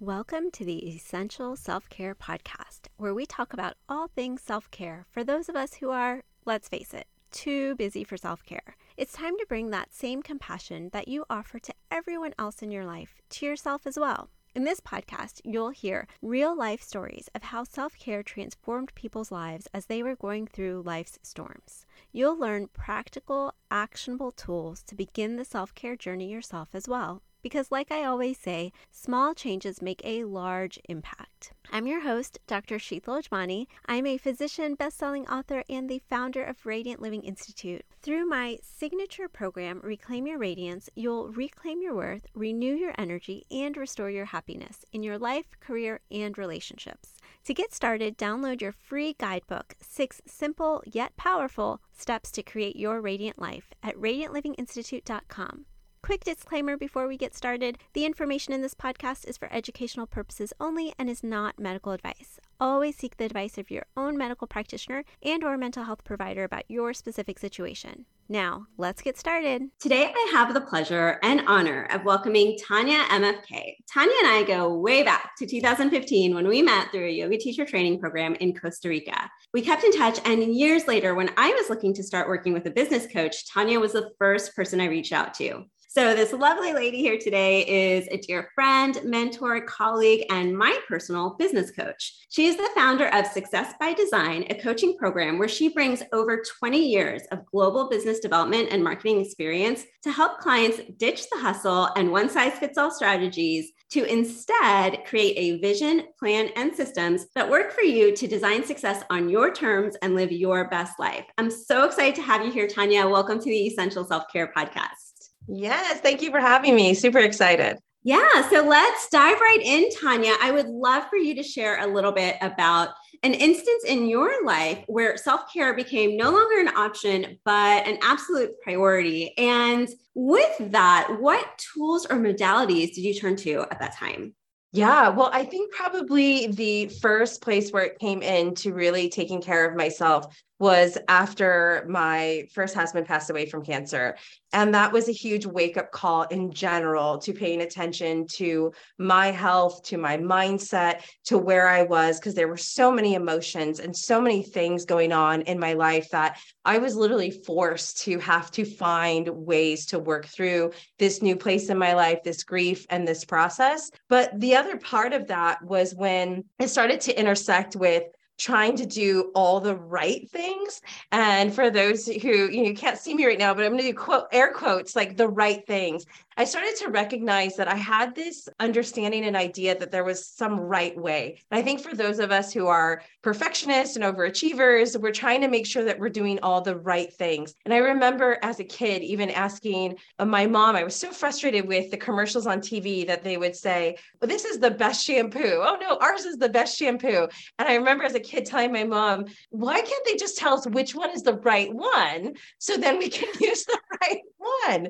Welcome to the Essential Self Care Podcast, where we talk about all things self care for those of us who are, let's face it, too busy for self care. It's time to bring that same compassion that you offer to everyone else in your life to yourself as well. In this podcast, you'll hear real life stories of how self care transformed people's lives as they were going through life's storms. You'll learn practical, actionable tools to begin the self care journey yourself as well because, like I always say, small changes make a large impact. I'm your host, Dr. Sheetal Ujmani. I'm a physician, best-selling author, and the founder of Radiant Living Institute. Through my signature program, Reclaim Your Radiance, you'll reclaim your worth, renew your energy, and restore your happiness in your life, career, and relationships. To get started, download your free guidebook, Six Simple Yet Powerful Steps to Create Your Radiant Life at radiantlivinginstitute.com. Quick disclaimer before we get started the information in this podcast is for educational purposes only and is not medical advice. Always seek the advice of your own medical practitioner and or mental health provider about your specific situation. Now, let's get started. Today, I have the pleasure and honor of welcoming Tanya MFK. Tanya and I go way back to 2015 when we met through a yoga teacher training program in Costa Rica. We kept in touch, and years later, when I was looking to start working with a business coach, Tanya was the first person I reached out to. So, this lovely lady here today is a dear friend, mentor, colleague, and my personal business coach. She is the founder of Success by Design, a coaching program where she brings over 20 years of global business development and marketing experience to help clients ditch the hustle and one size fits all strategies to instead create a vision, plan, and systems that work for you to design success on your terms and live your best life. I'm so excited to have you here, Tanya. Welcome to the Essential Self Care Podcast. Yes, thank you for having me. Super excited. Yeah, so let's dive right in, Tanya. I would love for you to share a little bit about an instance in your life where self care became no longer an option, but an absolute priority. And with that, what tools or modalities did you turn to at that time? Yeah, well, I think probably the first place where it came in to really taking care of myself was after my first husband passed away from cancer. And that was a huge wake up call in general to paying attention to my health, to my mindset, to where I was, because there were so many emotions and so many things going on in my life that I was literally forced to have to find ways to work through this new place in my life, this grief and this process. But the other part of that was when it started to intersect with trying to do all the right things. And for those who you, know, you can't see me right now, but I'm going to do quote air quotes like the right things. I started to recognize that I had this understanding and idea that there was some right way. And I think for those of us who are perfectionists and overachievers, we're trying to make sure that we're doing all the right things. And I remember as a kid, even asking uh, my mom, I was so frustrated with the commercials on TV that they would say, well, this is the best shampoo. Oh no, ours is the best shampoo. And I remember as a kid telling my mom, why can't they just tell us which one is the right one? So then we can use the right one.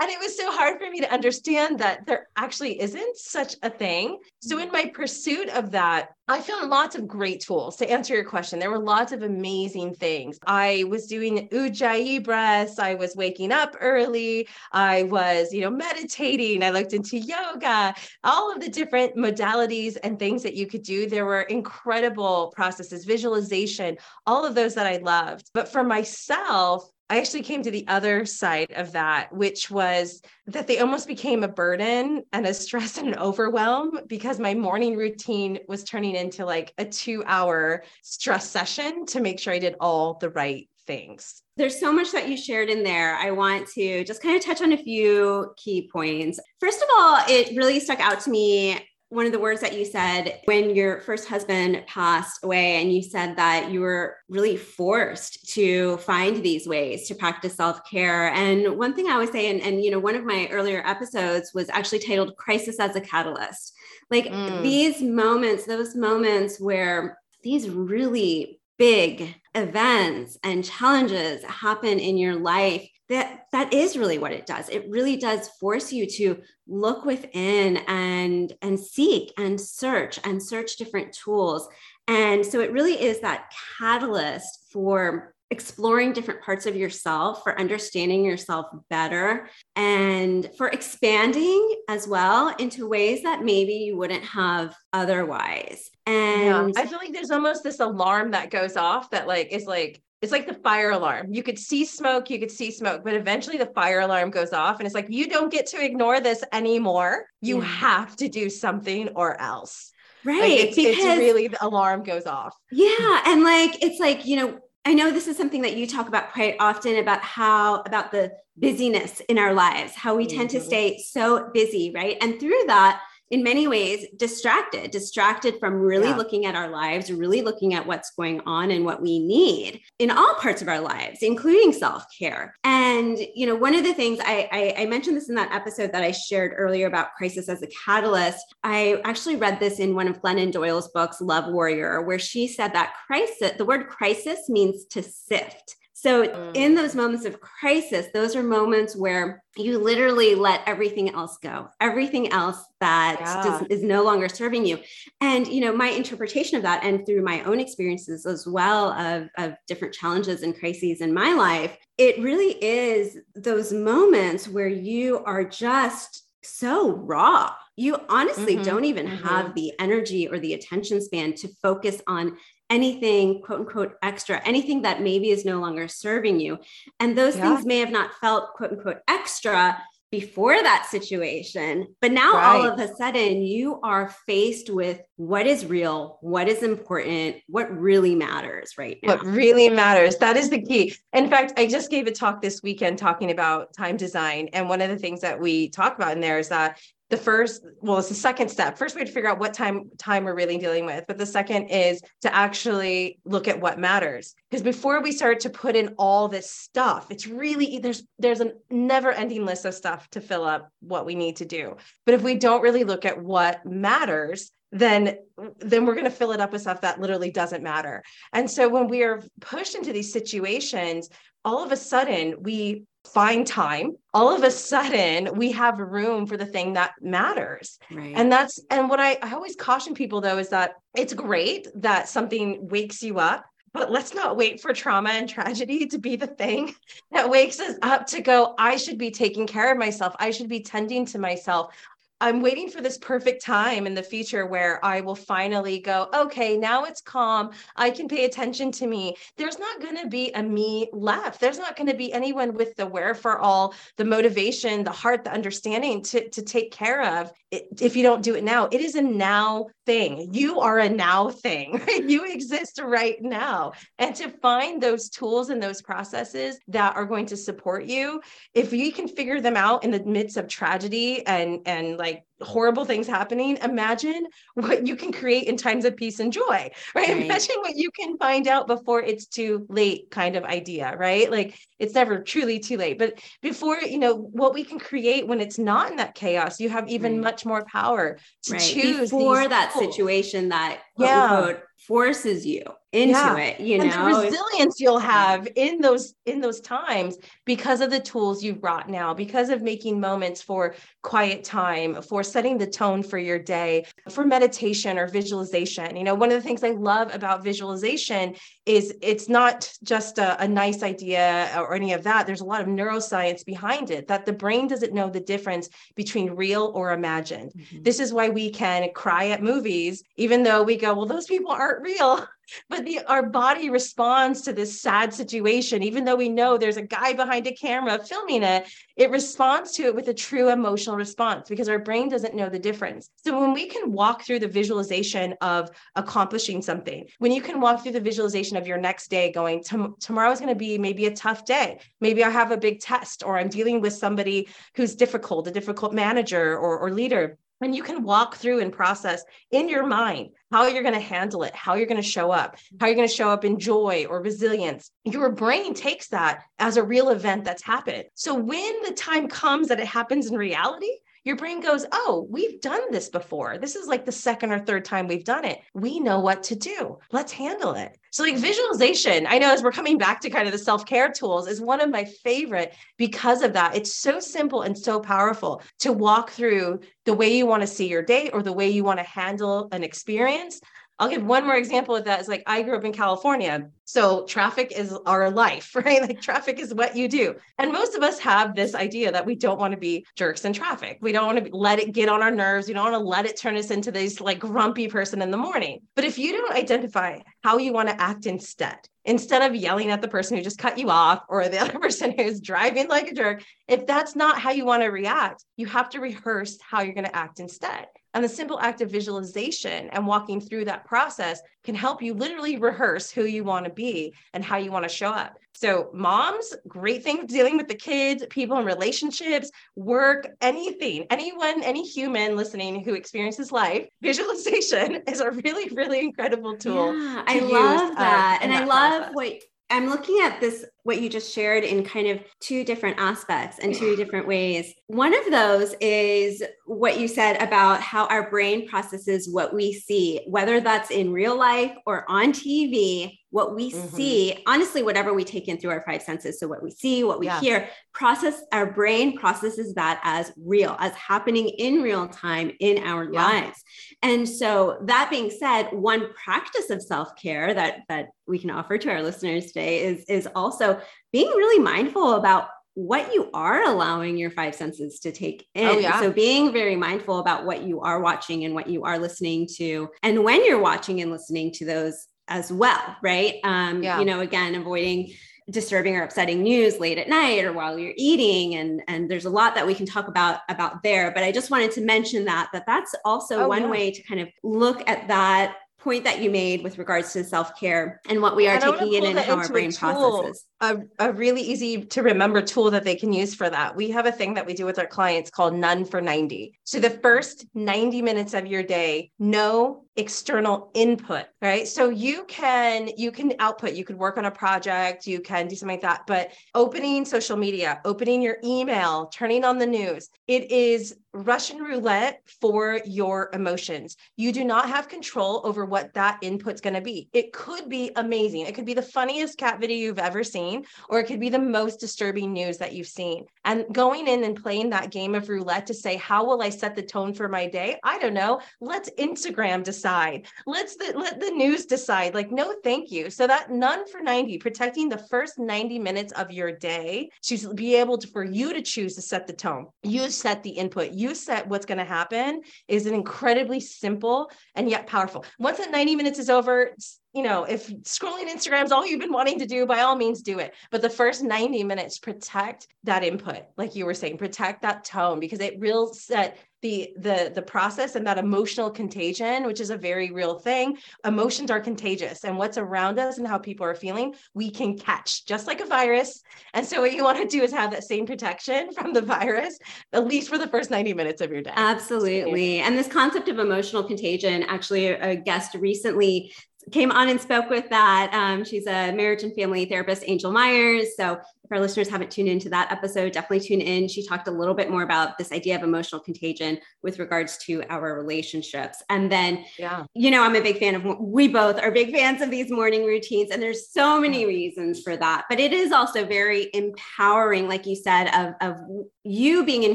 And it was so hard for me to understand that there actually isn't such a thing. So, mm-hmm. in my pursuit of that, I found lots of great tools to answer your question. There were lots of amazing things. I was doing ujjayi breaths. I was waking up early. I was, you know, meditating. I looked into yoga, all of the different modalities and things that you could do. There were incredible processes, visualization, all of those that I loved. But for myself, I actually came to the other side of that, which was that they almost became a burden and a stress and an overwhelm because my morning routine was turning into like a two hour stress session to make sure I did all the right things. There's so much that you shared in there. I want to just kind of touch on a few key points. First of all, it really stuck out to me one of the words that you said when your first husband passed away, and you said that you were really forced to find these ways to practice self care. And one thing I always say, and, and you know, one of my earlier episodes was actually titled Crisis as a Catalyst. Like mm. these moments, those moments where these really big events and challenges happen in your life that that is really what it does. It really does force you to look within and and seek and search and search different tools. And so it really is that catalyst for exploring different parts of yourself, for understanding yourself better, and for expanding as well into ways that maybe you wouldn't have otherwise. And yeah, I feel like there's almost this alarm that goes off that like is like it's like the fire alarm. You could see smoke, you could see smoke, but eventually the fire alarm goes off and it's like you don't get to ignore this anymore. You yeah. have to do something or else. Right. Like it's, because, it's really the alarm goes off. Yeah. And like it's like, you know, I know this is something that you talk about quite often about how about the busyness in our lives, how we mm-hmm. tend to mm-hmm. stay so busy, right? And through that, in many ways distracted distracted from really yeah. looking at our lives really looking at what's going on and what we need in all parts of our lives including self-care. And you know one of the things I, I, I mentioned this in that episode that i shared earlier about crisis as a catalyst. I actually read this in one of glennon doyle's books love warrior where she said that crisis the word crisis means to sift so, mm. in those moments of crisis, those are moments where you literally let everything else go, everything else that yeah. does, is no longer serving you. And, you know, my interpretation of that, and through my own experiences as well of, of different challenges and crises in my life, it really is those moments where you are just so raw. You honestly mm-hmm, don't even mm-hmm. have the energy or the attention span to focus on anything quote unquote extra, anything that maybe is no longer serving you. And those yeah. things may have not felt quote unquote extra before that situation. But now right. all of a sudden you are faced with what is real, what is important, what really matters right now. What really matters. That is the key. In fact, I just gave a talk this weekend talking about time design. And one of the things that we talk about in there is that the first well it's the second step. First we have to figure out what time time we're really dealing with but the second is to actually look at what matters. Because before we start to put in all this stuff it's really there's there's a never ending list of stuff to fill up what we need to do. But if we don't really look at what matters then then we're going to fill it up with stuff that literally doesn't matter. And so when we are pushed into these situations all of a sudden we find time all of a sudden we have room for the thing that matters. Right. and that's and what I, I always caution people though is that it's great that something wakes you up but let's not wait for trauma and tragedy to be the thing that wakes us up to go i should be taking care of myself. I should be tending to myself I'm waiting for this perfect time in the future where I will finally go, okay, now it's calm. I can pay attention to me. There's not going to be a me left. There's not going to be anyone with the where for all, the motivation, the heart, the understanding to, to take care of if you don't do it now. It is a now thing. You are a now thing, right? You exist right now. And to find those tools and those processes that are going to support you, if you can figure them out in the midst of tragedy and, and like, like horrible things happening imagine what you can create in times of peace and joy right? right? imagine what you can find out before it's too late kind of idea right like it's never truly too late but before you know what we can create when it's not in that chaos you have even right. much more power to right. choose for that tools. situation that yeah forces you into yeah. it you and know? The resilience you'll have in those in those times because of the tools you've brought now because of making moments for quiet time for setting the tone for your day for meditation or visualization. You know one of the things i love about visualization is it's not just a, a nice idea or any of that. There's a lot of neuroscience behind it that the brain doesn't know the difference between real or imagined. Mm-hmm. this is why we can cry at movies even though we go well those people aren't real but the, our body responds to this sad situation. Even though we know there's a guy behind a camera filming it it responds to it with a true emotional response because our brain doesn't know the difference. So when we can walk through the visualization of accomplishing something when you can walk through the visualization of your next day going tomorrow is going to be maybe a tough day. Maybe i have a big test or i'm dealing with somebody who's difficult a difficult manager or, or leader and you can walk through and process in your mind how you're going to handle it, how you're going to show up, how you're going to show up in joy or resilience. Your brain takes that as a real event that's happened. So when the time comes that it happens in reality, your brain goes, Oh, we've done this before. This is like the second or third time we've done it. We know what to do. Let's handle it. So, like visualization, I know as we're coming back to kind of the self care tools, is one of my favorite because of that. It's so simple and so powerful to walk through the way you want to see your day or the way you want to handle an experience I'll give one more example of that. Is like I grew up in California. So traffic is our life, right? Like traffic is what you do. And most of us have this idea that we don't want to be jerks in traffic. We don't want to let it get on our nerves. We don't want to let it turn us into this like grumpy person in the morning. But if you don't identify how you want to act instead, instead of yelling at the person who just cut you off or the other person who's driving like a jerk, if that's not how you want to react, you have to rehearse how you're going to act instead. And the simple act of visualization and walking through that process can help you literally rehearse who you want to be and how you want to show up. So, moms, great thing dealing with the kids, people in relationships, work, anything, anyone, any human listening who experiences life, visualization is a really, really incredible tool. Yeah, I love uh, that. Uh, and I love process. what I'm looking at this, what you just shared in kind of two different aspects and two different ways. One of those is what you said about how our brain processes what we see, whether that's in real life or on TV what we mm-hmm. see honestly whatever we take in through our five senses so what we see what we yeah. hear process our brain processes that as real as happening in real time in our yeah. lives and so that being said one practice of self-care that that we can offer to our listeners today is is also being really mindful about what you are allowing your five senses to take in. Oh, yeah. So being very mindful about what you are watching and what you are listening to. And when you're watching and listening to those as well, right? Um, yeah. You know, again, avoiding disturbing or upsetting news late at night or while you're eating and and there's a lot that we can talk about about there but i just wanted to mention that that that's also oh, one yeah. way to kind of look at that point that you made with regards to self-care and what we are and taking in and how our brain processes a, a really easy to remember tool that they can use for that. We have a thing that we do with our clients called none for 90. So the first 90 minutes of your day, no external input, right? So you can you can output, you could work on a project, you can do something like that, but opening social media, opening your email, turning on the news, it is Russian roulette for your emotions. You do not have control over what that input's going to be. It could be amazing. It could be the funniest cat video you've ever seen seen, or it could be the most disturbing news that you've seen. And going in and playing that game of roulette to say, how will I set the tone for my day? I don't know. Let's Instagram decide. Let's the, let the news decide. Like, no, thank you. So that none for 90, protecting the first 90 minutes of your day to be able to, for you to choose to set the tone. You set the input, you set what's going to happen is an incredibly simple and yet powerful. Once that 90 minutes is over, you know, if scrolling Instagram is all you've been wanting to do, by all means do it. But the first 90 minutes, protect that input, like you were saying, protect that tone because it real set the the the process and that emotional contagion which is a very real thing. Emotions are contagious and what's around us and how people are feeling we can catch just like a virus. And so what you want to do is have that same protection from the virus at least for the first 90 minutes of your day. Absolutely. And this concept of emotional contagion actually a guest recently came on and spoke with that. Um, she's a marriage and family therapist, Angel Myers. So if our listeners haven't tuned into that episode, definitely tune in. She talked a little bit more about this idea of emotional contagion with regards to our relationships. And then, yeah, you know, I'm a big fan of, we both are big fans of these morning routines, and there's so many reasons for that. But it is also very empowering, like you said, of, of you being in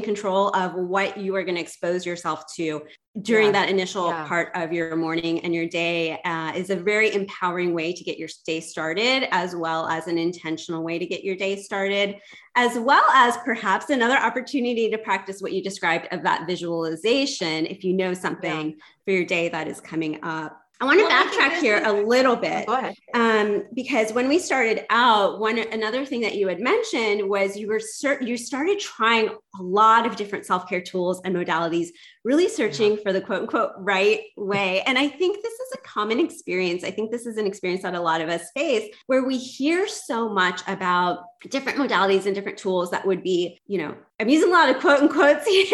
control of what you are going to expose yourself to during yeah. that initial yeah. part of your morning and your day uh, is a very empowering way to get your day started as well as an intentional way to get your day started as well as perhaps another opportunity to practice what you described of that visualization if you know something yeah. for your day that is coming up I want to well, backtrack here a little bit um, because when we started out, one another thing that you had mentioned was you were cert- you started trying a lot of different self care tools and modalities, really searching for the quote unquote right way. And I think this is a common experience. I think this is an experience that a lot of us face where we hear so much about different modalities and different tools that would be, you know, I'm using a lot of quote unquotes here,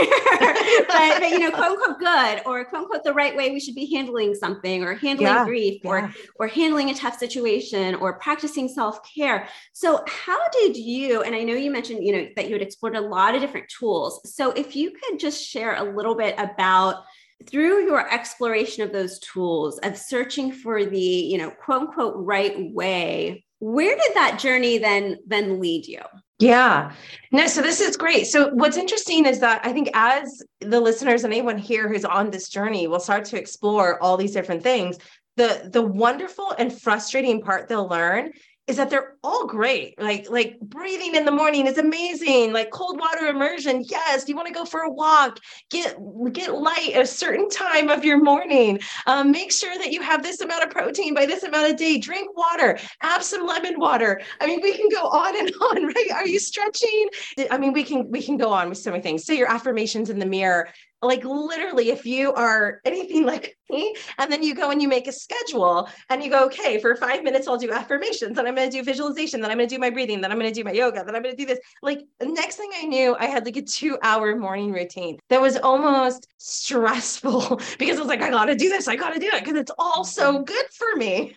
but, but, you know, quote unquote good or quote unquote the right way we should be handling something or handling yeah, grief yeah. or or handling a tough situation or practicing self-care. So how did you, and I know you mentioned, you know, that you had explored a lot of different tools. So if you could just share a little bit about through your exploration of those tools of searching for the, you know, quote unquote right way, where did that journey then then lead you? Yeah. No, so this is great. So what's interesting is that I think as the listeners and anyone here who's on this journey will start to explore all these different things, the the wonderful and frustrating part they'll learn is that they're all great. Like like breathing in the morning is amazing. Like cold water immersion, yes. Do you want to go for a walk, get get light at a certain time of your morning. Um, make sure that you have this amount of protein by this amount of day. Drink water. Have some lemon water. I mean, we can go on and on, right? Are you stretching? I mean, we can we can go on with so many things. Say your affirmations in the mirror like literally if you are anything like me and then you go and you make a schedule and you go okay for five minutes i'll do affirmations and i'm going to do visualization then i'm going to do my breathing then i'm going to do my yoga then i'm going to do this. Like next thing i knew i had like a two hour morning routine that was almost stressful because i was like i gotta do this i gotta do it because it's all so good for me.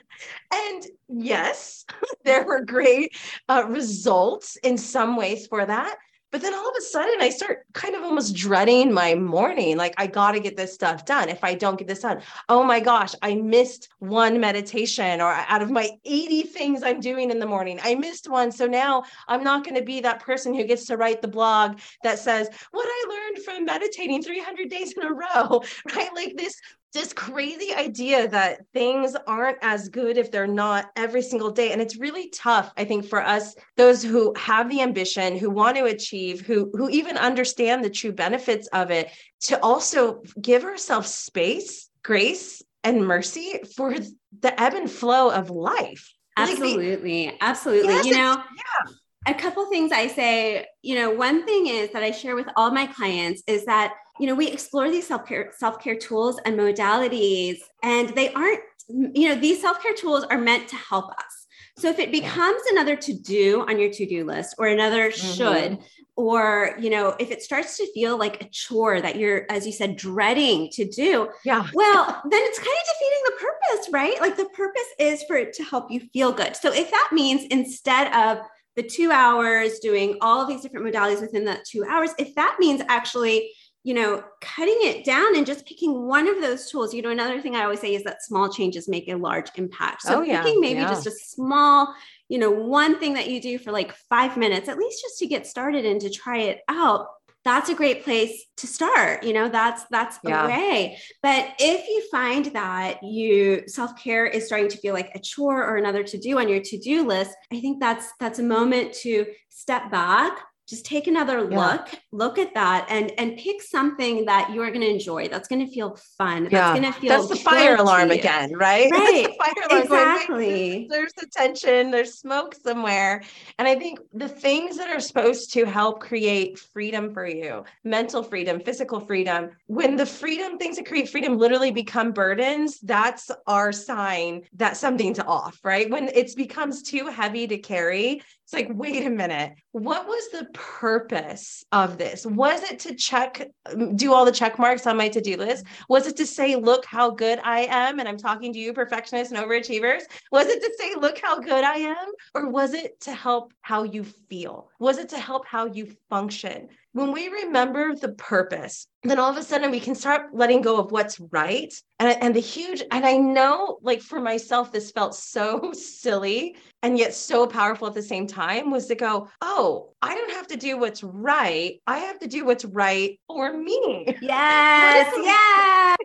And yes there were great uh, results in some ways for that but then all of a sudden, I start kind of almost dreading my morning. Like, I got to get this stuff done. If I don't get this done, oh my gosh, I missed one meditation or out of my 80 things I'm doing in the morning, I missed one. So now I'm not going to be that person who gets to write the blog that says, What I learned from meditating 300 days in a row, right? Like this this crazy idea that things aren't as good if they're not every single day. And it's really tough i think for us those who have the ambition who want to achieve who who even understand the true benefits of it to also give ourselves space grace and mercy for the ebb and flow of life. Absolutely like the, absolutely. Yes, you know yeah a couple things I say, you know, one thing is that I share with all my clients is that you know, we explore these self-care self-care tools and modalities and they aren't you know, these self-care tools are meant to help us. So if it becomes another to do on your to-do list or another mm-hmm. should or you know if it starts to feel like a chore that you're as you said dreading to do yeah well then it's kind of defeating the purpose right like the purpose is for it to help you feel good so if that means instead of the two hours doing all of these different modalities within that two hours if that means actually you know, cutting it down and just picking one of those tools. You know, another thing I always say is that small changes make a large impact. So oh, picking maybe yeah. just a small, you know, one thing that you do for like five minutes, at least just to get started and to try it out. That's a great place to start. You know, that's that's the yeah. way. But if you find that you self-care is starting to feel like a chore or another to do on your to-do list, I think that's that's a moment to step back, just take another look yeah. look at that and and pick something that you're going to enjoy that's going to feel fun yeah. that's going to feel that's the fire alarm again right? Right fire alarm exactly. There's the tension there's smoke somewhere. And i think the things that are supposed to help create freedom for you mental freedom physical freedom when the freedom things that create freedom literally become burdens that's our sign that something's off right? When it becomes too heavy to carry it's like, wait a minute, what was the purpose of this? Was it to check, do all the check marks on my to do list? Was it to say, look how good I am? And I'm talking to you, perfectionists and overachievers. Was it to say, look how good I am? Or was it to help how you feel? Was it to help how you function? When we remember the purpose, then all of a sudden we can start letting go of what's right. And, and the huge, and I know like for myself, this felt so silly and yet so powerful at the same time was to go, oh, I don't have to do what's right. I have to do what's right for me. Yes. yes.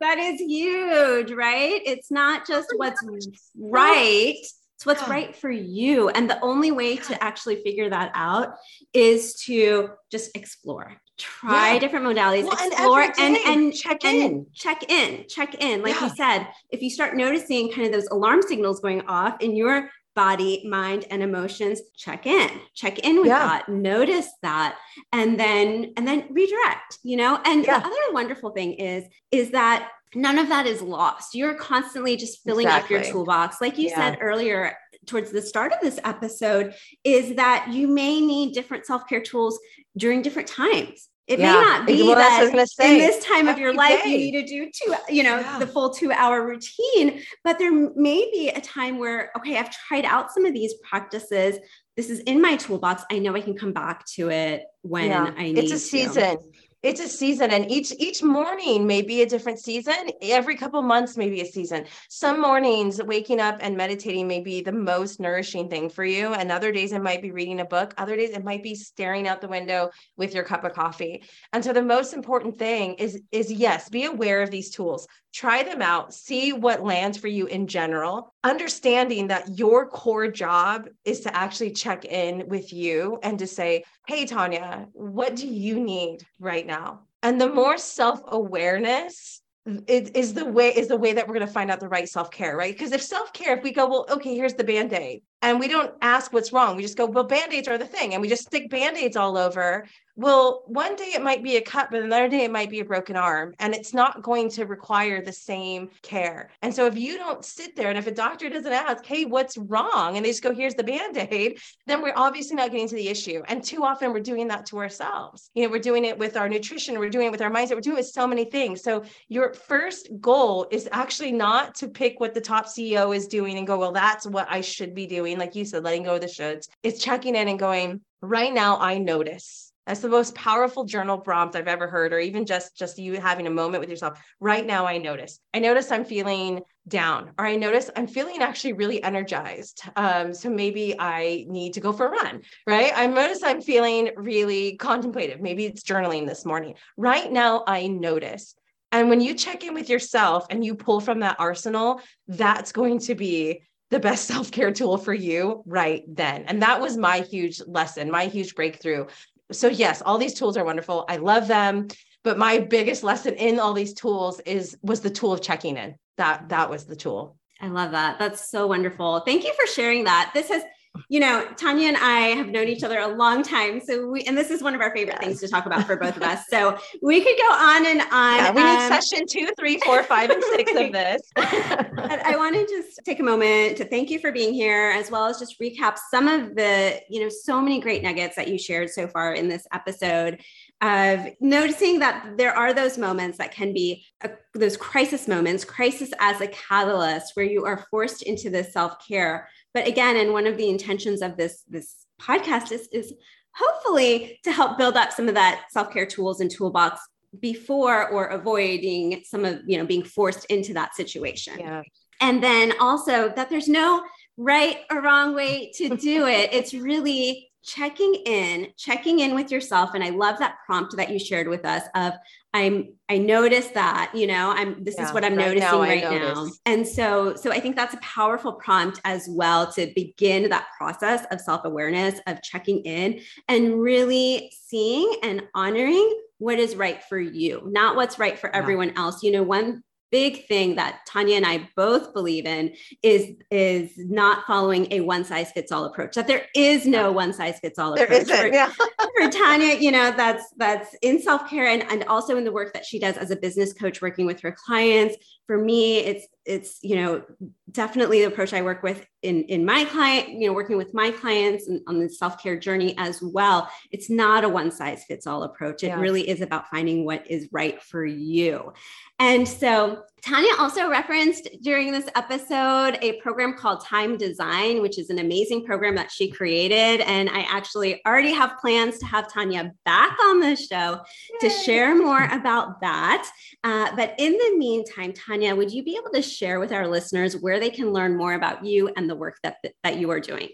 That is huge, right? It's not just what's right it's what's yeah. right for you. And the only way yeah. to actually figure that out is to just explore. Try yeah. different modalities, well, explore and, and, and check and in. Check in, check in. Like you said, if you start noticing kind of those alarm signals going off in your body, mind, and emotions, check in, check in with that, notice that, and then and then redirect, you know. And the other wonderful thing is, is that none of that is lost. You're constantly just filling exactly. up your toolbox. Like you yeah. said earlier, towards the start of this episode, is that you may need different self care tools during different times. It yeah. may not be well, that in this time of your life day. you need to do two, you know, yeah. the full two hour routine, but there may be a time where, okay, I've tried out some of these practices. This is in my toolbox. I know I can come back to it when yeah. I need It's a season. To it's a season and each each morning may be a different season. Every couple months may be a season. Some mornings waking up and meditating may be the most nourishing thing for you. And other days it might be reading a book. Other days it might be staring out the window with your cup of coffee. And so the most important thing is is yes be aware of these tools try them out, see what lands for you in general, understanding that your core job is to actually check in with you and to say, Hey, Tanya, what do you need right now? And the more self awareness it is the way is the way that we're going to find out the right self-care right because if self-care if we go well okay here's the band-aid and we don't ask what's wrong we just go well band-aids are the thing and we just stick band-aids all over well, one day it might be a cut, but another day it might be a broken arm, and it's not going to require the same care. And so, if you don't sit there and if a doctor doesn't ask, hey, what's wrong? And they just go, here's the band aid, then we're obviously not getting to the issue. And too often we're doing that to ourselves. You know, we're doing it with our nutrition, we're doing it with our mindset, we're doing it with so many things. So, your first goal is actually not to pick what the top CEO is doing and go, well, that's what I should be doing. Like you said, letting go of the shoulds. It's checking in and going, right now, I notice that's the most powerful journal prompt I've ever heard, or even just just you having a moment with yourself. Right now, I notice. I notice I'm feeling down, or I notice I'm feeling actually really energized. Um, so maybe I need to go for a run. Right? I notice I'm feeling really contemplative. Maybe it's journaling this morning. Right now, I notice. And when you check in with yourself and you pull from that arsenal, that's going to be the best self care tool for you right then. And that was my huge lesson, my huge breakthrough so yes, all these tools are wonderful. I love them. But my biggest lesson in all these tools is was the tool of checking in. That that was the tool. I love that. That's so wonderful. Thank you for sharing that. This has you know, Tanya and I have known each other a long time. So we, and this is one of our favorite yes. things to talk about for both of us. So we could go on and on. Yeah, we um, need session two, three, four, five, and six of this. I want to just take a moment to thank you for being here, as well as just recap some of the, you know, so many great nuggets that you shared so far in this episode of noticing that there are those moments that can be a, those crisis moments, crisis as a catalyst where you are forced into this self care but again, and one of the intentions of this this podcast is is hopefully to help build up some of that self-care tools and toolbox before or avoiding some of you know being forced into that situation yeah. and then also that there's no right or wrong way to do it it's really checking in checking in with yourself and i love that prompt that you shared with us of i'm i notice that you know i'm this yeah, is what i'm right noticing now right now and so so i think that's a powerful prompt as well to begin that process of self-awareness of checking in and really seeing and honoring what is right for you not what's right for everyone else you know one big thing that Tanya and I both believe in is is not following a one size fits all approach. That there is no one size fits all approach. There isn't, yeah. For Tanya, you know, that's that's in self care and and also in the work that she does as a business coach, working with her clients. For me, it's it's you know definitely the approach I work with in in my client, you know, working with my clients and on the self care journey as well. It's not a one size fits all approach. It yeah. really is about finding what is right for you. And so Tanya also referenced during this episode a program called Time Design, which is an amazing program that she created. And I actually already have plans to have Tanya back on the show Yay. to share more about that. Uh, but in the meantime, Tanya, would you be able to share with our listeners where they can learn more about you and the work that, that you are doing?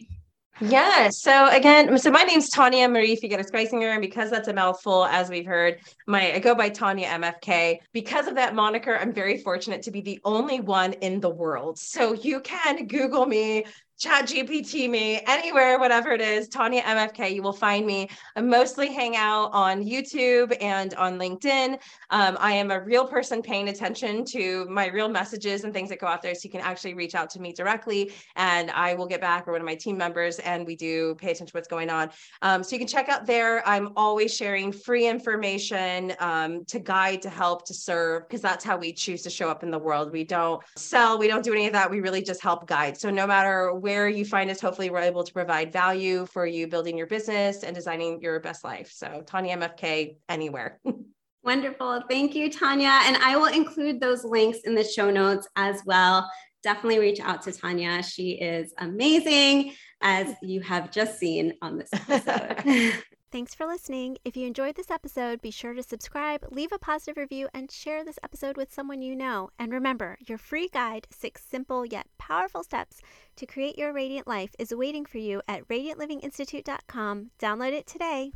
Yeah. So again, so my name's Tanya Marie Figueres Geisinger, and because that's a mouthful, as we've heard, my I go by Tanya MFK. Because of that moniker, I'm very fortunate to be the only one in the world. So you can Google me, chat GPT me anywhere, whatever it is, Tanya MFK, you will find me. I mostly hang out on YouTube and on LinkedIn. Um, I am a real person paying attention to my real messages and things that go out there. So you can actually reach out to me directly and I will get back or one of my team members and we do pay attention to what's going on. Um, so you can check out there. I'm always sharing free information um, to guide, to help, to serve, because that's how we choose to show up in the world. We don't sell, we don't do any of that. We really just help guide. So no matter where you find us, hopefully we're able to provide value for you building your business and designing your best life. So Tanya MFK anywhere. Wonderful. Thank you, Tanya. And I will include those links in the show notes as well. Definitely reach out to Tanya. She is amazing, as you have just seen on this episode. Thanks for listening. If you enjoyed this episode, be sure to subscribe, leave a positive review, and share this episode with someone you know. And remember, your free guide, Six Simple Yet Powerful Steps to Create Your Radiant Life, is waiting for you at radiantlivinginstitute.com. Download it today.